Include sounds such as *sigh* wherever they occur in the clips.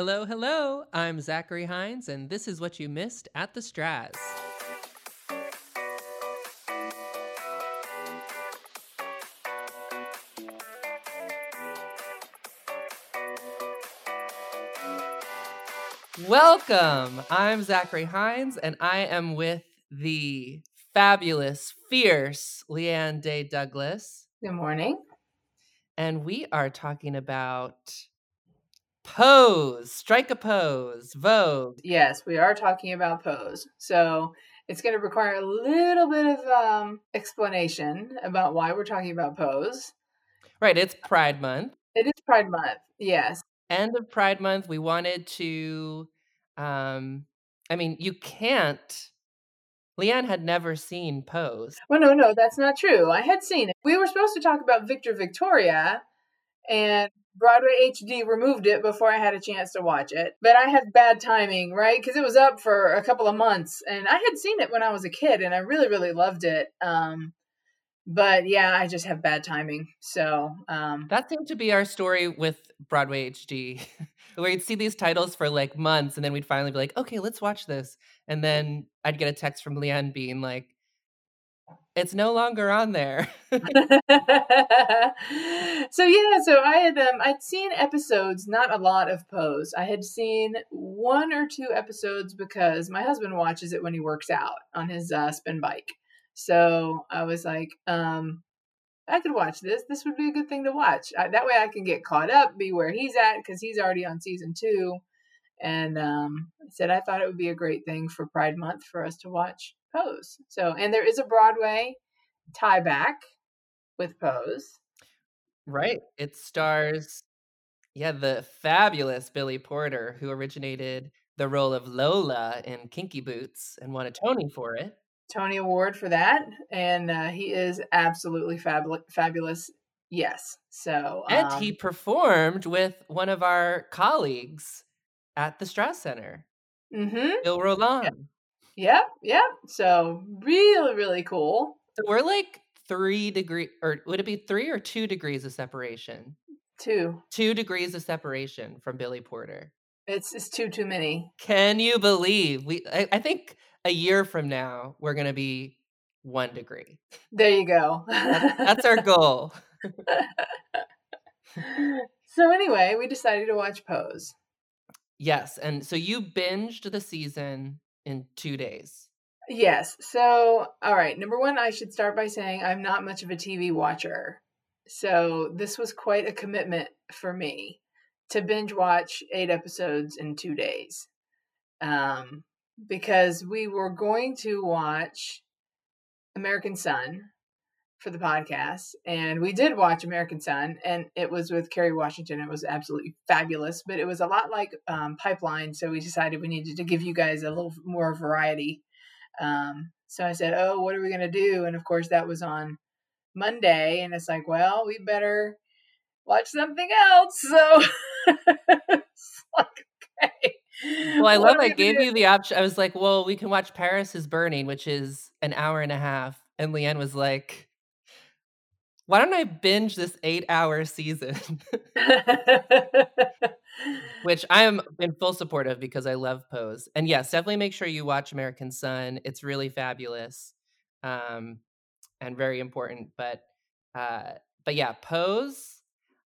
Hello, hello. I'm Zachary Hines, and this is what you missed at the Straz. Welcome. I'm Zachary Hines, and I am with the fabulous, fierce Leanne Day Douglas. Good morning. And we are talking about Pose, Strike a Pose, Vogue. Yes, we are talking about Pose. So it's going to require a little bit of um, explanation about why we're talking about Pose. Right, it's Pride Month. It is Pride Month, yes. End of Pride Month, we wanted to, um, I mean, you can't. Leanne had never seen Pose. Well, no, no, that's not true. I had seen it. We were supposed to talk about Victor Victoria, and Broadway HD removed it before I had a chance to watch it. But I had bad timing, right? Because it was up for a couple of months, and I had seen it when I was a kid, and I really, really loved it. Um, but yeah, I just have bad timing. So um, that seemed to be our story with Broadway HD. *laughs* where you'd see these titles for like months, and then we'd finally be like, "Okay, let's watch this." And then I'd get a text from Leanne being like, "It's no longer on there." *laughs* so yeah, so I had um I'd seen episodes, not a lot of Pose. I had seen one or two episodes because my husband watches it when he works out on his uh, spin bike. So I was like, um, I could watch this. This would be a good thing to watch. I, that way I can get caught up, be where he's at, because he's already on season two. And um, I said I thought it would be a great thing for Pride Month for us to watch Pose. So, and there is a Broadway tie back with Pose. Right. It stars, yeah, the fabulous Billy Porter, who originated the role of Lola in Kinky Boots and won a Tony for it. Tony Award for that, and uh, he is absolutely fabulous. Fabulous, yes. So, um, and he performed with one of our colleagues at the Straz Center, mm-hmm. Bill Roland. Yep, yep. So really, really cool. So we're like three degree, or would it be three or two degrees of separation? Two. Two degrees of separation from Billy Porter. It's it's too too many. Can you believe we? I, I think a year from now we're going to be one degree. There you go. that's, that's our goal. *laughs* so anyway, we decided to watch Pose. Yes, and so you binged the season in two days. Yes. So, all right. Number one, I should start by saying I'm not much of a TV watcher. So, this was quite a commitment for me to binge watch eight episodes in two days. Um, because we were going to watch American Son for the podcast, and we did watch American Son, and it was with Kerry Washington. It was absolutely fabulous, but it was a lot like um, Pipeline, so we decided we needed to give you guys a little more variety. Um, so I said, "Oh, what are we going to do?" And of course, that was on Monday, and it's like, well, we better watch something else. *laughs* So it's like, okay. Well, I love I gave do? you the option. I was like, well, we can watch Paris is Burning, which is an hour and a half. And Leanne was like, why don't I binge this eight hour season? *laughs* which I am in full support of because I love Pose. And yes, definitely make sure you watch American Son. It's really fabulous um, and very important. But uh, but yeah, Pose.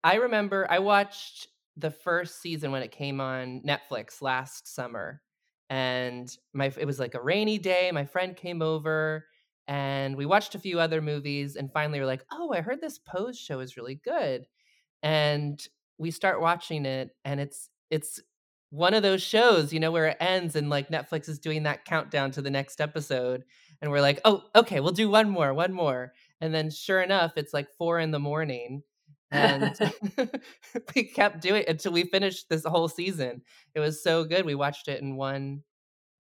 I remember I watched the first season when it came on Netflix last summer. And my it was like a rainy day. My friend came over and we watched a few other movies and finally we're like, "Oh, I heard this Pose show is really good." And we start watching it and it's it's one of those shows, you know, where it ends and like Netflix is doing that countdown to the next episode and we're like, "Oh, okay, we'll do one more, one more." And then sure enough, it's like 4 in the morning and *laughs* *laughs* we kept doing it until we finished this whole season. It was so good. We watched it in one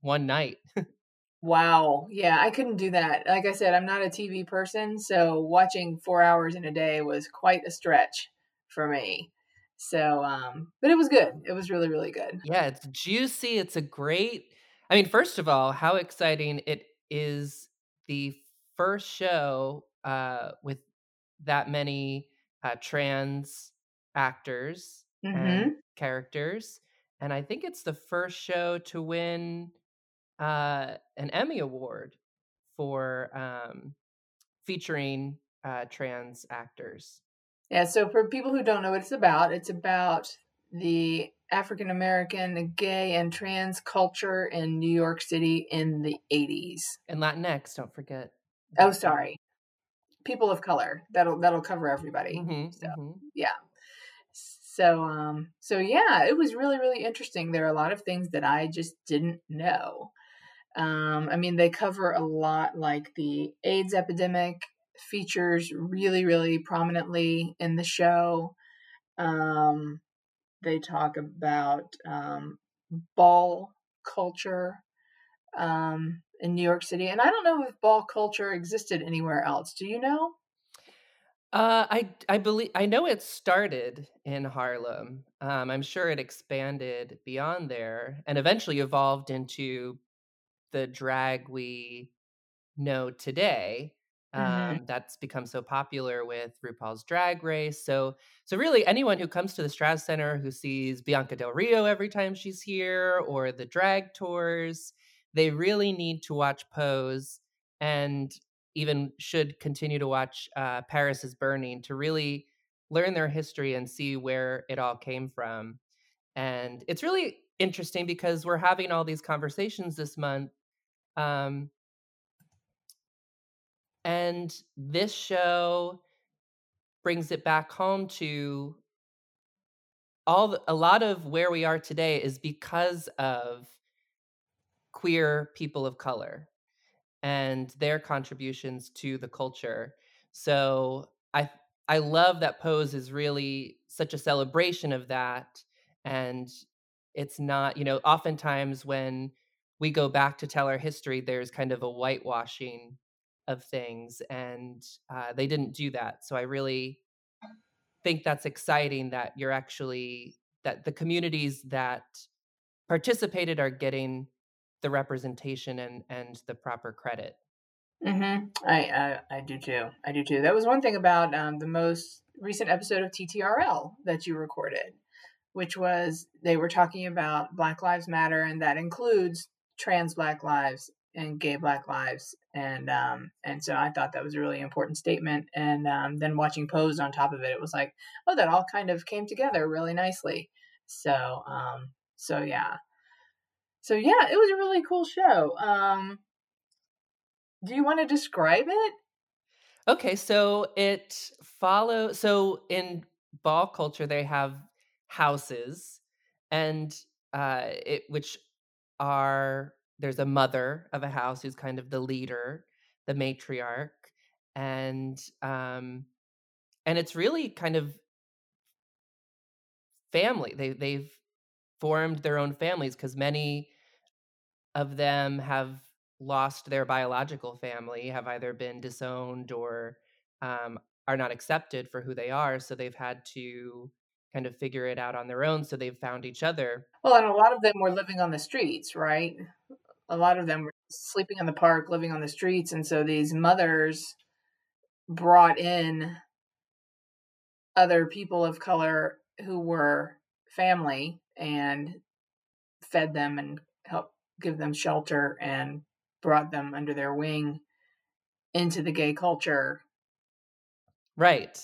one night. *laughs* wow. Yeah, I couldn't do that. Like I said, I'm not a TV person, so watching 4 hours in a day was quite a stretch for me. So, um, but it was good. It was really, really good. Yeah, it's juicy. It's a great. I mean, first of all, how exciting it is the first show uh, with that many uh, trans actors mm-hmm. and characters and I think it's the first show to win uh, an Emmy Award for um, featuring uh, trans actors. Yeah, so for people who don't know what it's about, it's about the African American, gay, and trans culture in New York City in the 80s. And Latinx, don't forget. Oh, sorry. People of color. That'll that'll cover everybody. Mm-hmm, so, mm-hmm. yeah. So um so yeah, it was really really interesting. There are a lot of things that I just didn't know. Um I mean they cover a lot like the AIDS epidemic features really really prominently in the show. Um they talk about um, ball culture um, in New York City, and I don't know if ball culture existed anywhere else. Do you know? Uh, I I believe I know it started in Harlem. Um, I'm sure it expanded beyond there and eventually evolved into the drag we know today. Mhm. Um, that's become so popular with RuPaul's Drag Race. So, so really, anyone who comes to the Straz Center who sees Bianca Del Rio every time she's here, or the drag tours, they really need to watch Pose, and even should continue to watch uh, Paris is Burning to really learn their history and see where it all came from. And it's really interesting because we're having all these conversations this month. Um, and this show brings it back home to all the, a lot of where we are today is because of queer people of color and their contributions to the culture. So I I love that Pose is really such a celebration of that and it's not, you know, oftentimes when we go back to tell our history there's kind of a whitewashing of things and uh, they didn't do that so i really think that's exciting that you're actually that the communities that participated are getting the representation and and the proper credit Mm-hmm. I, I I do too. I do too. That was one thing about um, the most recent episode of TTRL that you recorded, which was they were talking about Black Lives Matter, and that includes trans Black lives and gay Black lives, and um, and so I thought that was a really important statement. And um, then watching Pose on top of it, it was like, oh, that all kind of came together really nicely. So um, so yeah, so yeah, it was a really cool show. Um, do you want to describe it? Okay, so it follow so in ball culture they have houses and uh it which are there's a mother of a house who's kind of the leader, the matriarch and um and it's really kind of family. They they've formed their own families because many of them have lost their biological family, have either been disowned or um, are not accepted for who they are. So they've had to kind of figure it out on their own. So they've found each other. Well, and a lot of them were living on the streets, right? A lot of them were sleeping in the park, living on the streets. And so these mothers brought in other people of color who were family and fed them and helped give them shelter and brought them under their wing into the gay culture. Right.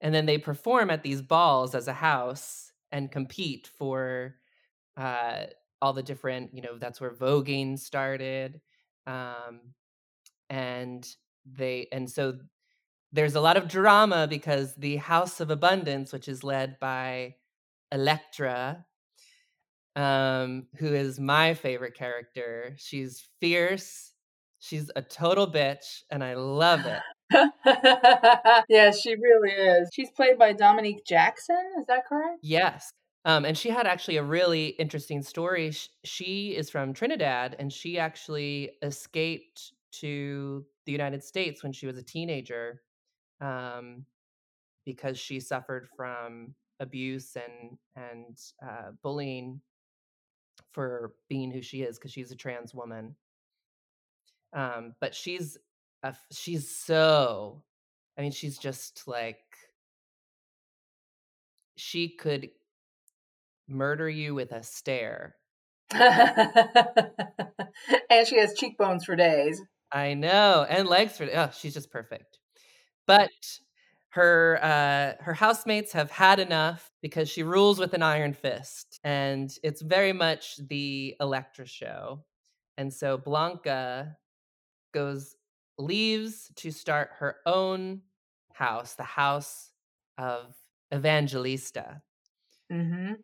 And then they perform at these balls as a house and compete for uh, all the different, you know, that's where voguing started. Um, and they, and so there's a lot of drama because the House of Abundance, which is led by Elektra, um, who is my favorite character. She's fierce. She's a total bitch, and I love it. *laughs* yeah, she really is. She's played by Dominique Jackson. Is that correct? Yes. Um, and she had actually a really interesting story. She is from Trinidad, and she actually escaped to the United States when she was a teenager um, because she suffered from abuse and and uh, bullying for being who she is because she's a trans woman. Um, but she's a, she's so, I mean, she's just like she could murder you with a stare. *laughs* and she has cheekbones for days. I know, and legs for oh, she's just perfect. But her uh, her housemates have had enough because she rules with an iron fist, and it's very much the Elektra show. And so Blanca goes leaves to start her own house, the house of Evangelista. Mm-hmm.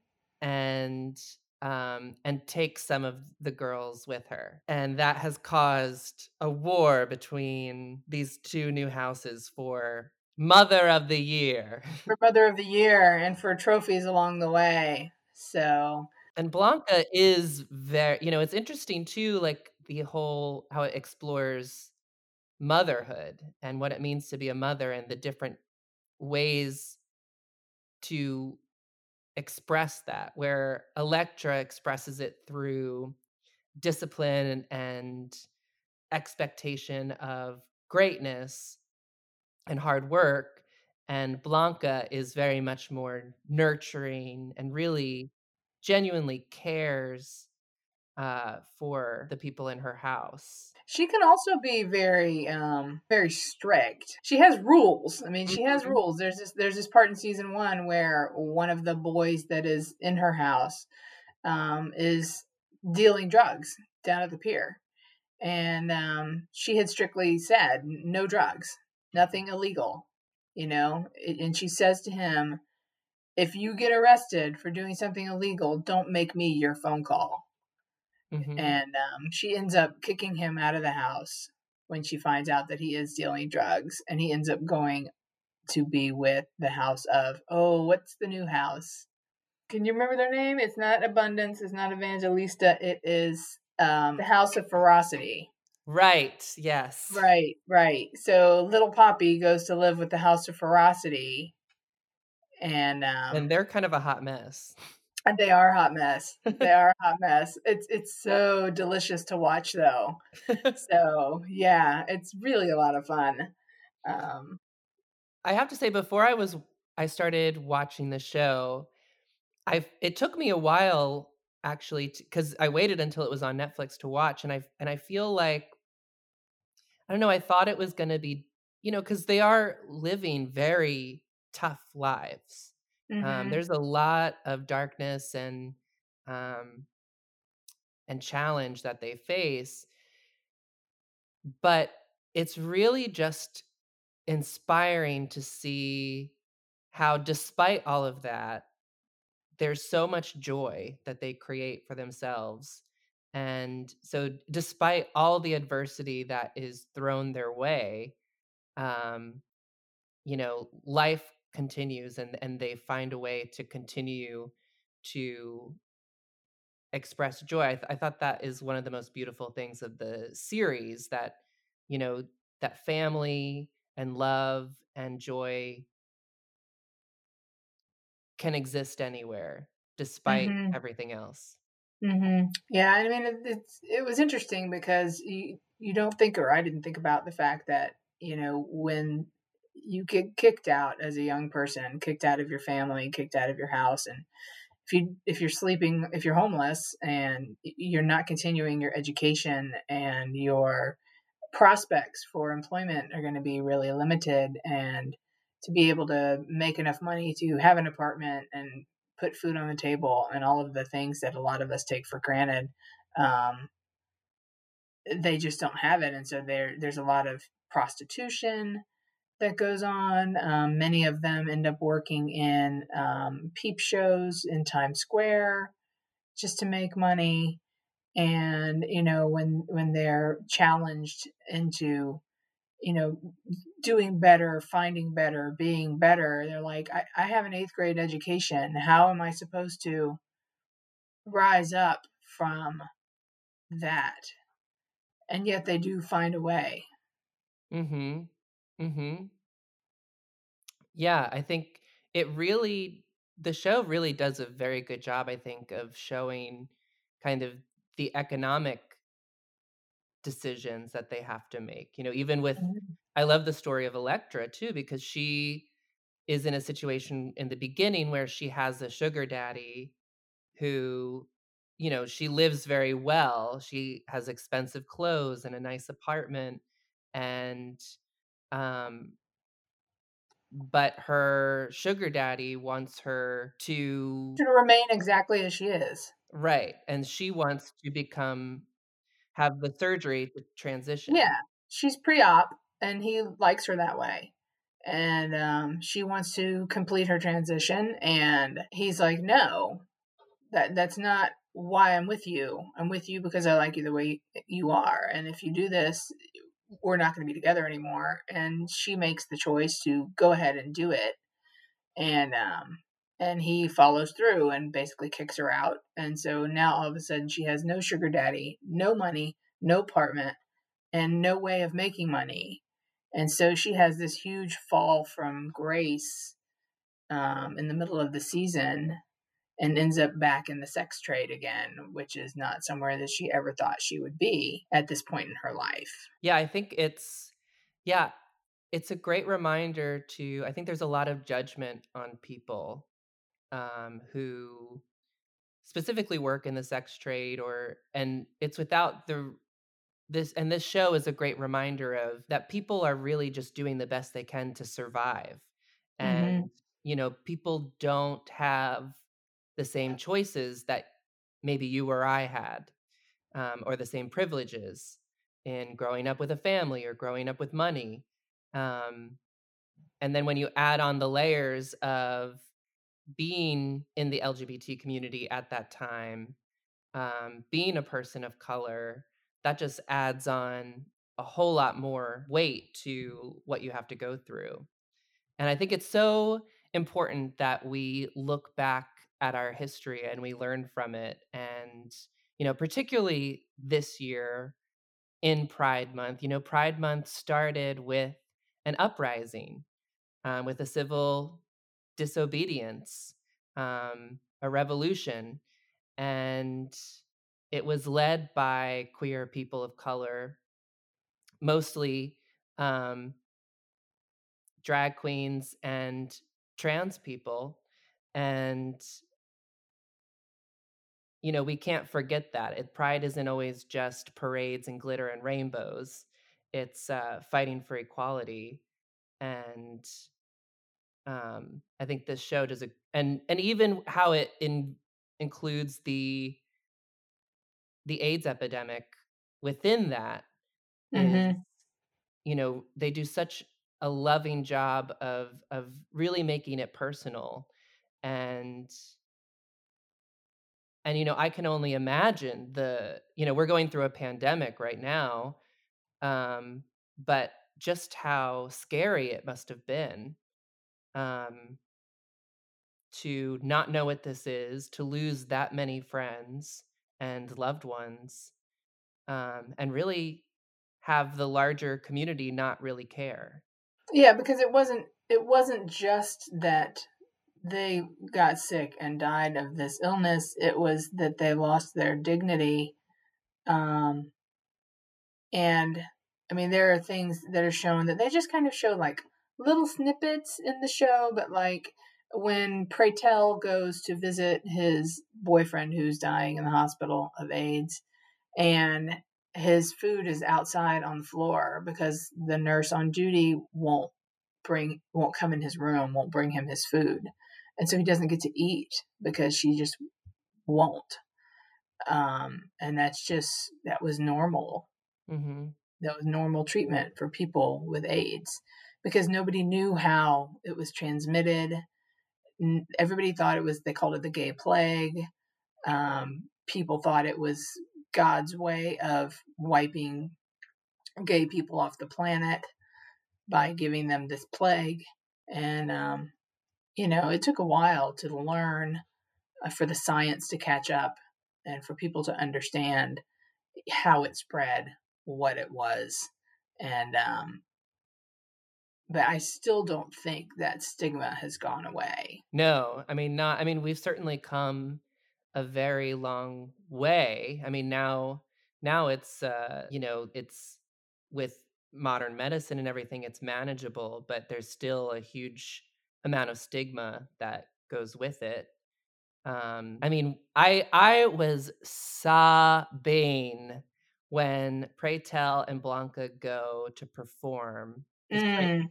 And um, and take some of the girls with her. And that has caused a war between these two new houses for Mother of the Year. For Mother of the Year and for trophies along the way. So. And Blanca is very, you know, it's interesting too, like the whole, how it explores motherhood and what it means to be a mother and the different ways to express that where Elektra expresses it through discipline and expectation of greatness and hard work and Blanca is very much more nurturing and really genuinely cares uh, for the people in her house. She can also be very, um, very strict. She has rules. I mean, she has Mhm. rules. There's this, there's this part in season one where one of the boys that is in her house, um, is dealing drugs down at the pier, and um, she had strictly said no drugs, nothing illegal, you know. And she says to him, "If you get arrested for doing something illegal, don't make me your phone call." Mhm. and um, she ends up kicking him out of the house when she finds out that he is dealing drugs and he ends up going to be with the house of oh what's the new house can you remember their name it's not abundance it's not evangelista it is um, the house of ferocity Right, yes. right right so little Papi goes to live with the house of ferocity and um, And they're kind of a hot mess. And they are a hot mess. They *laughs* are a hot mess. It's it's so delicious to watch though. *laughs* So yeah, it's really a lot of fun. Um, I have to say, before I was I started watching the show, I it took me a while actually because I waited until it was on Netflix to watch, and I and I feel like I don't know. I thought it was going to be, you know, because they are living very tough lives. Um, mhm. there's a lot of darkness and um, and challenge that they face, but it's really just inspiring to see how, despite all of that, there's so much joy that they create for themselves. And so, despite all the adversity that is thrown their way, um, you know, life continues and, and they find a way to continue to express joy. I, th- I thought that is one of the most beautiful things of the series that, you know, that family and love and joy can exist anywhere despite Mhm. everything else. Mhm. Yeah, I mean it, it's it was interesting because you you don't think or I didn't think about the fact that, you know, when you get kicked out as a young person, kicked out of your family, kicked out of your house and if you if you're sleeping if you're homeless and you're not continuing your education and your prospects for employment are going to be really limited and to be able to make enough money to have an apartment and put food on the table and all of the things that a lot of us take for granted um, they just don't have it and so there there's a lot of prostitution that goes on. Um, many of them end up working in um, peep shows in times square just to make money. And you know when when they're challenged into you know doing better finding better being better they're like I, I have an eighth grade education. How am i supposed to rise up from that? And yet they do find a way. Mhm. Mhm. Yeah, I think it really the show really does a very good job I think of showing kind of the economic decisions that they have to make. You know, even with Mhm. I love the story of Elektra too because she is in a situation in the beginning where she has a sugar daddy who, you know, she lives very well. She has expensive clothes and a nice apartment and um but her sugar daddy wants her to To remain exactly as she is. right, and she wants to become have the surgery to transition. Yeah, she's pre-op, and he likes her that way. And um, she wants to complete her transition, and he's like, "No, that that's not why I'm with you. I'm with you because I like you the way you are. And if you do this, we're not going to be together anymore." And she makes the choice to go ahead and do it, and um, and he follows through and basically kicks her out. And so now all of a sudden she has no sugar daddy, no money, no apartment and no way of making money. And so she has this huge fall from grace um, in the middle of the season and ends up back in the sex trade again, which is not somewhere that she ever thought she would be at this point in her life. Yeah, I think it's yeah, it's a great reminder to I think there's a lot of judgment on people um, who specifically work in the sex trade or and it's without the this and this show is a great reminder of that people are really just doing the best they can to survive Mm-hmm. and you know people don't have the same choices that maybe you or i had um, or the same privileges in growing up with a family or growing up with money um, and then when you add on the layers of being in the lgbt community at that time um, being a person of color, that just adds on a whole lot more weight to what you have to go through. And I think it's so important that we look back at our history and we learn from it. And, you know, particularly this year in Pride Month, you know, Pride Month started with an uprising, um, with a civil disobedience, um, a revolution. And it was led by queer people of color, mostly um, drag queens and trans people. And, you know, we can't forget that. It, Pride isn't always just parades and glitter and rainbows, it's uh, fighting for equality. And um, I think this show does a, and, and even how it in, includes the the AIDS epidemic within that Mm-hmm. you know they do such a loving job of of really making it personal and and you know i can only imagine the you know we're going through a pandemic right now um but just how scary it must have been um to not know what this is to lose that many friends and loved ones um and really have the larger community not really care. Yeah, because it wasn't it wasn't just that they got sick and died of this illness. It was that they lost their dignity. Um, and I mean, there are things that are shown that they just kind of show like little snippets in the show, but like when Pray Tell goes to visit his boyfriend who's dying in the hospital of AIDS, and his food is outside on the floor because the nurse on duty won't bring won't come in his room, won't bring him his food. And so he doesn't get to eat because she just won't. Um, and that's just that was normal hmm that was normal treatment for people with AIDS because nobody knew how it was transmitted. Everybody thought it was, they called it the gay plague. Um, people thought it was God's way of wiping gay people off the planet by giving them this plague. And, um, you know, it took a while to learn uh, for the science to catch up and for people to understand how it spread, what it was. And um, but I still don't think that stigma has gone away. No, I mean not I mean we've certainly come a very long way. I mean now now it's uh you know it's with modern medicine and everything it's manageable, but there's still a huge amount of stigma that goes with it. Um, I mean, I I was sobbing when Pray Tell and Blanca go to perform. Pray, Mm,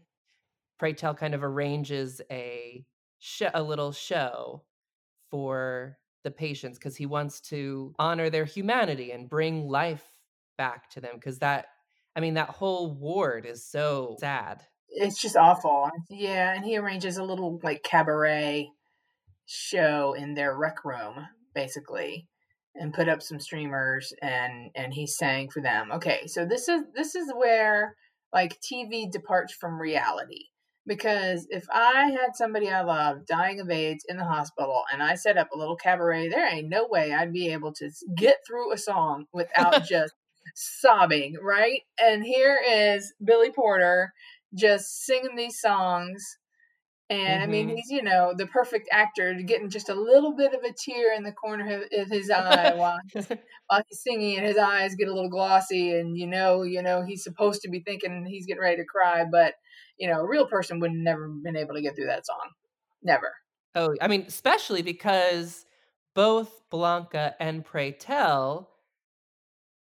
Pray Tell kind of arranges a show, a little show for the patients because he wants to honor their humanity and bring life back to them. Because that, I mean, that whole ward is so sad. It's just awful. Yeah, and he arranges a little like cabaret show in their rec room, basically, and put up some streamers and and he sang for them. Okay, so this is this is where like TV departs from reality. Because if I had somebody I love dying of AIDS in the hospital and I set up a little cabaret, there ain't no way I'd be able to get through a song without *laughs* just sobbing, right? And here is Billy Porter just singing these songs. And I mean, Mhm. he's, you know, the perfect actor getting just a little bit of a tear in the corner of of his eye while *laughs* while he's singing and his eyes get a little glossy and you know you know he's supposed to be thinking he's getting ready to cry but you know a real person would never have been able to get through that song never oh, I mean, especially because both Blanca and Pray Tell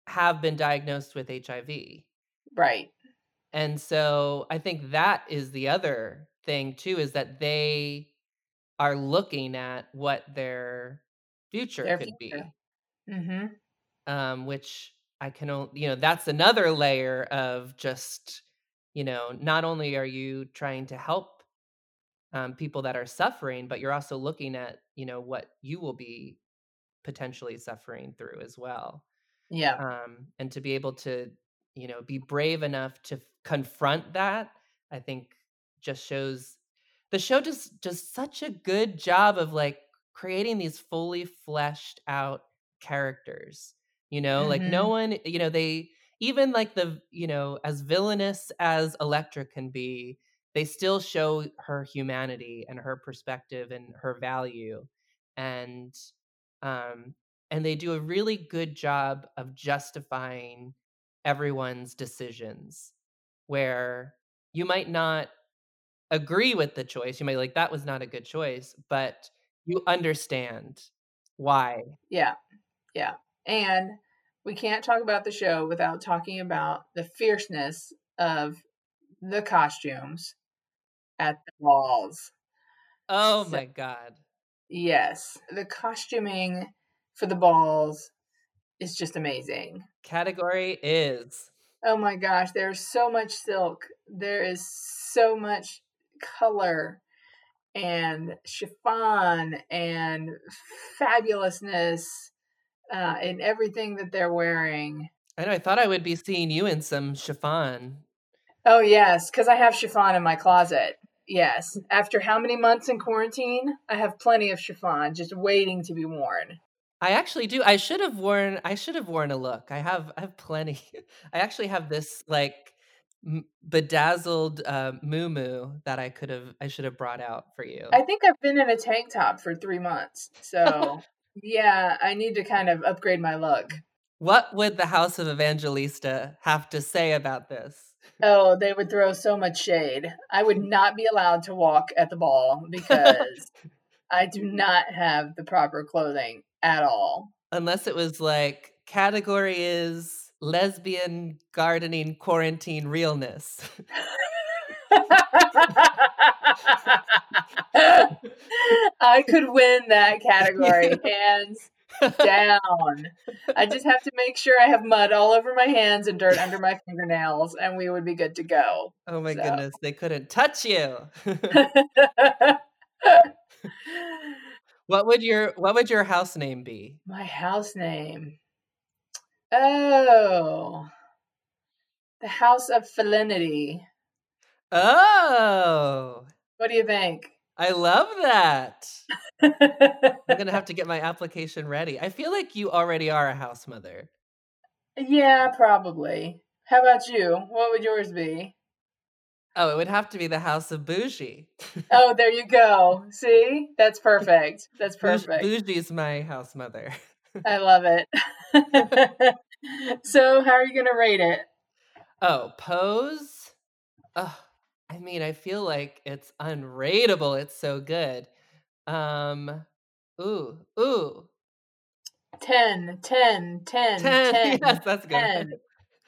have been diagnosed with HIV. right And so I think that is the other thing too is that they are looking at what their future Their could future. be. mm-hmm Um, which I can only, you know, that's another layer of just, you know, not only are you trying to help um, people that are suffering, but you're also looking at, you know, what you will be potentially suffering through as well yeah um, and to be able to you know be brave enough to confront that i think just shows the show does does such a good job of like creating these fully fleshed out characters you know like no Mhm. one you know they even like the you know as villainous as Elektra can be they still show her humanity and her perspective and her value and um and they do a really good job of justifying everyone's decisions where you might not agree with the choice you might be like that was not a good choice but you understand why. Yeah yeah and we can't talk about the show without talking about the fierceness of the costumes at the balls oh So- my god. yes the costuming for the balls is just amazing. Category is Oh my gosh, there's so much silk. There is so much color and chiffon and fabulousness uh, in everything that they're wearing. i know i thought i would be seeing you in some chiffon Oh, yes, because I have chiffon in my closet. Yes. After how many months in quarantine? I have plenty of chiffon just waiting to be worn. I actually do. I should have worn. I should have worn a look. I have. I have plenty. *laughs* I actually have this like m- bedazzled uh, moo that I could have. I should have brought out for you. I think I've been in a tank top for three months. So, *laughs* yeah, I need to kind of upgrade my look. what would the House of Evangelista have to say about this? Oh, they would throw so much shade. I would not be allowed to walk at the ball *laughs* because I do not have the proper clothing at all. Unless it was like category is lesbian gardening quarantine realness. *laughs* I could win that category *laughs* hands down. I just have to make sure I have mud all over my hands and dirt under my fingernails, and we would be good to go. oh my So. goodness, they couldn't touch you. *laughs* what would your What would your house name be? My house name. Oh. The House of Felinity. Oh, What do you think? I love that. I'm gonna have to *laughs* get my application ready. I feel like you already are a house mother. yeah, probably. How about you? What would yours be? Oh, it would have to be the House of Bougie. Oh, there you go. See? That's perfect. That's Bougie- perfect. Bougie's my house mother. *laughs* I love it. *laughs* so, how are you going to rate it? Oh, Pose. Oh, I mean, I feel like it's unrateable. It's so good. Um, Ooh, ooh. 10, 10, 10, 10. *laughs* 10. Yes, that's good. 10.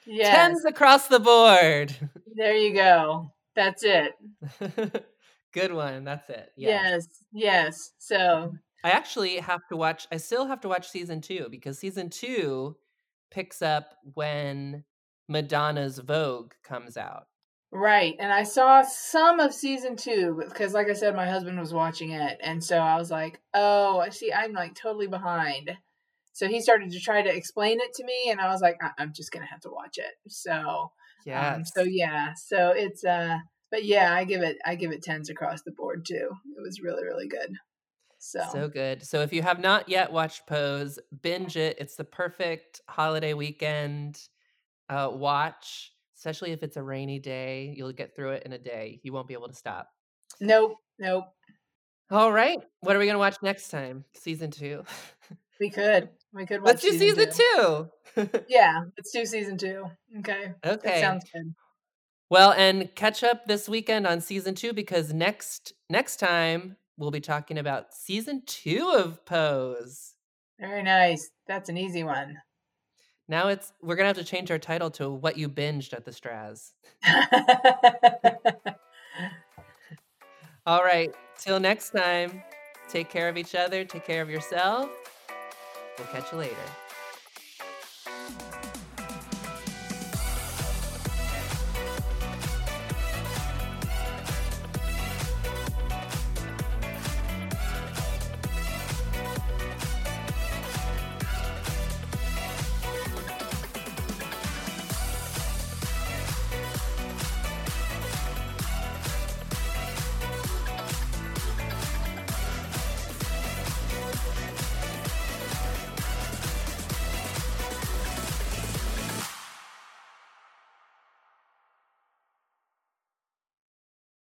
Yes. Tens across the board. There you go. That's it. *laughs* good one. That's it. Yes. Yes. Yes. So mm-hmm. I actually have to watch, I still have to watch season two because season two picks up when Madonna's Vogue comes out. Right. And I saw some of season two because, like I said, my husband was watching it. And so I was like, oh, I see, I'm like totally behind. So he started to try to explain it to me, and I was like, I- am just going to have to watch it. So, yeah. Um, so yeah. So it's, uh, but yeah, I give it, I give it tens across the board too. It was really, really good. So. so good. So if you have not yet watched Pose, binge it. It's the perfect holiday weekend uh, watch especially if it's a rainy day. You'll get through it in a day. You won't be able to stop. Nope. Nope. All right. What are we going to watch next time? Season two. *laughs* we could. We could watch Let's do season, season two. two. *laughs* yeah. Let's do season two. Okay. Okay. That sounds good. Well, and catch up this weekend on season two because next next time we'll be talking about season two of Pose. Very nice. That's an easy one. Now it's we're gonna have to change our title to what you binged at the Straz. *laughs* All right. Till next time. Take care of each other. Take care of yourself. We'll catch you later.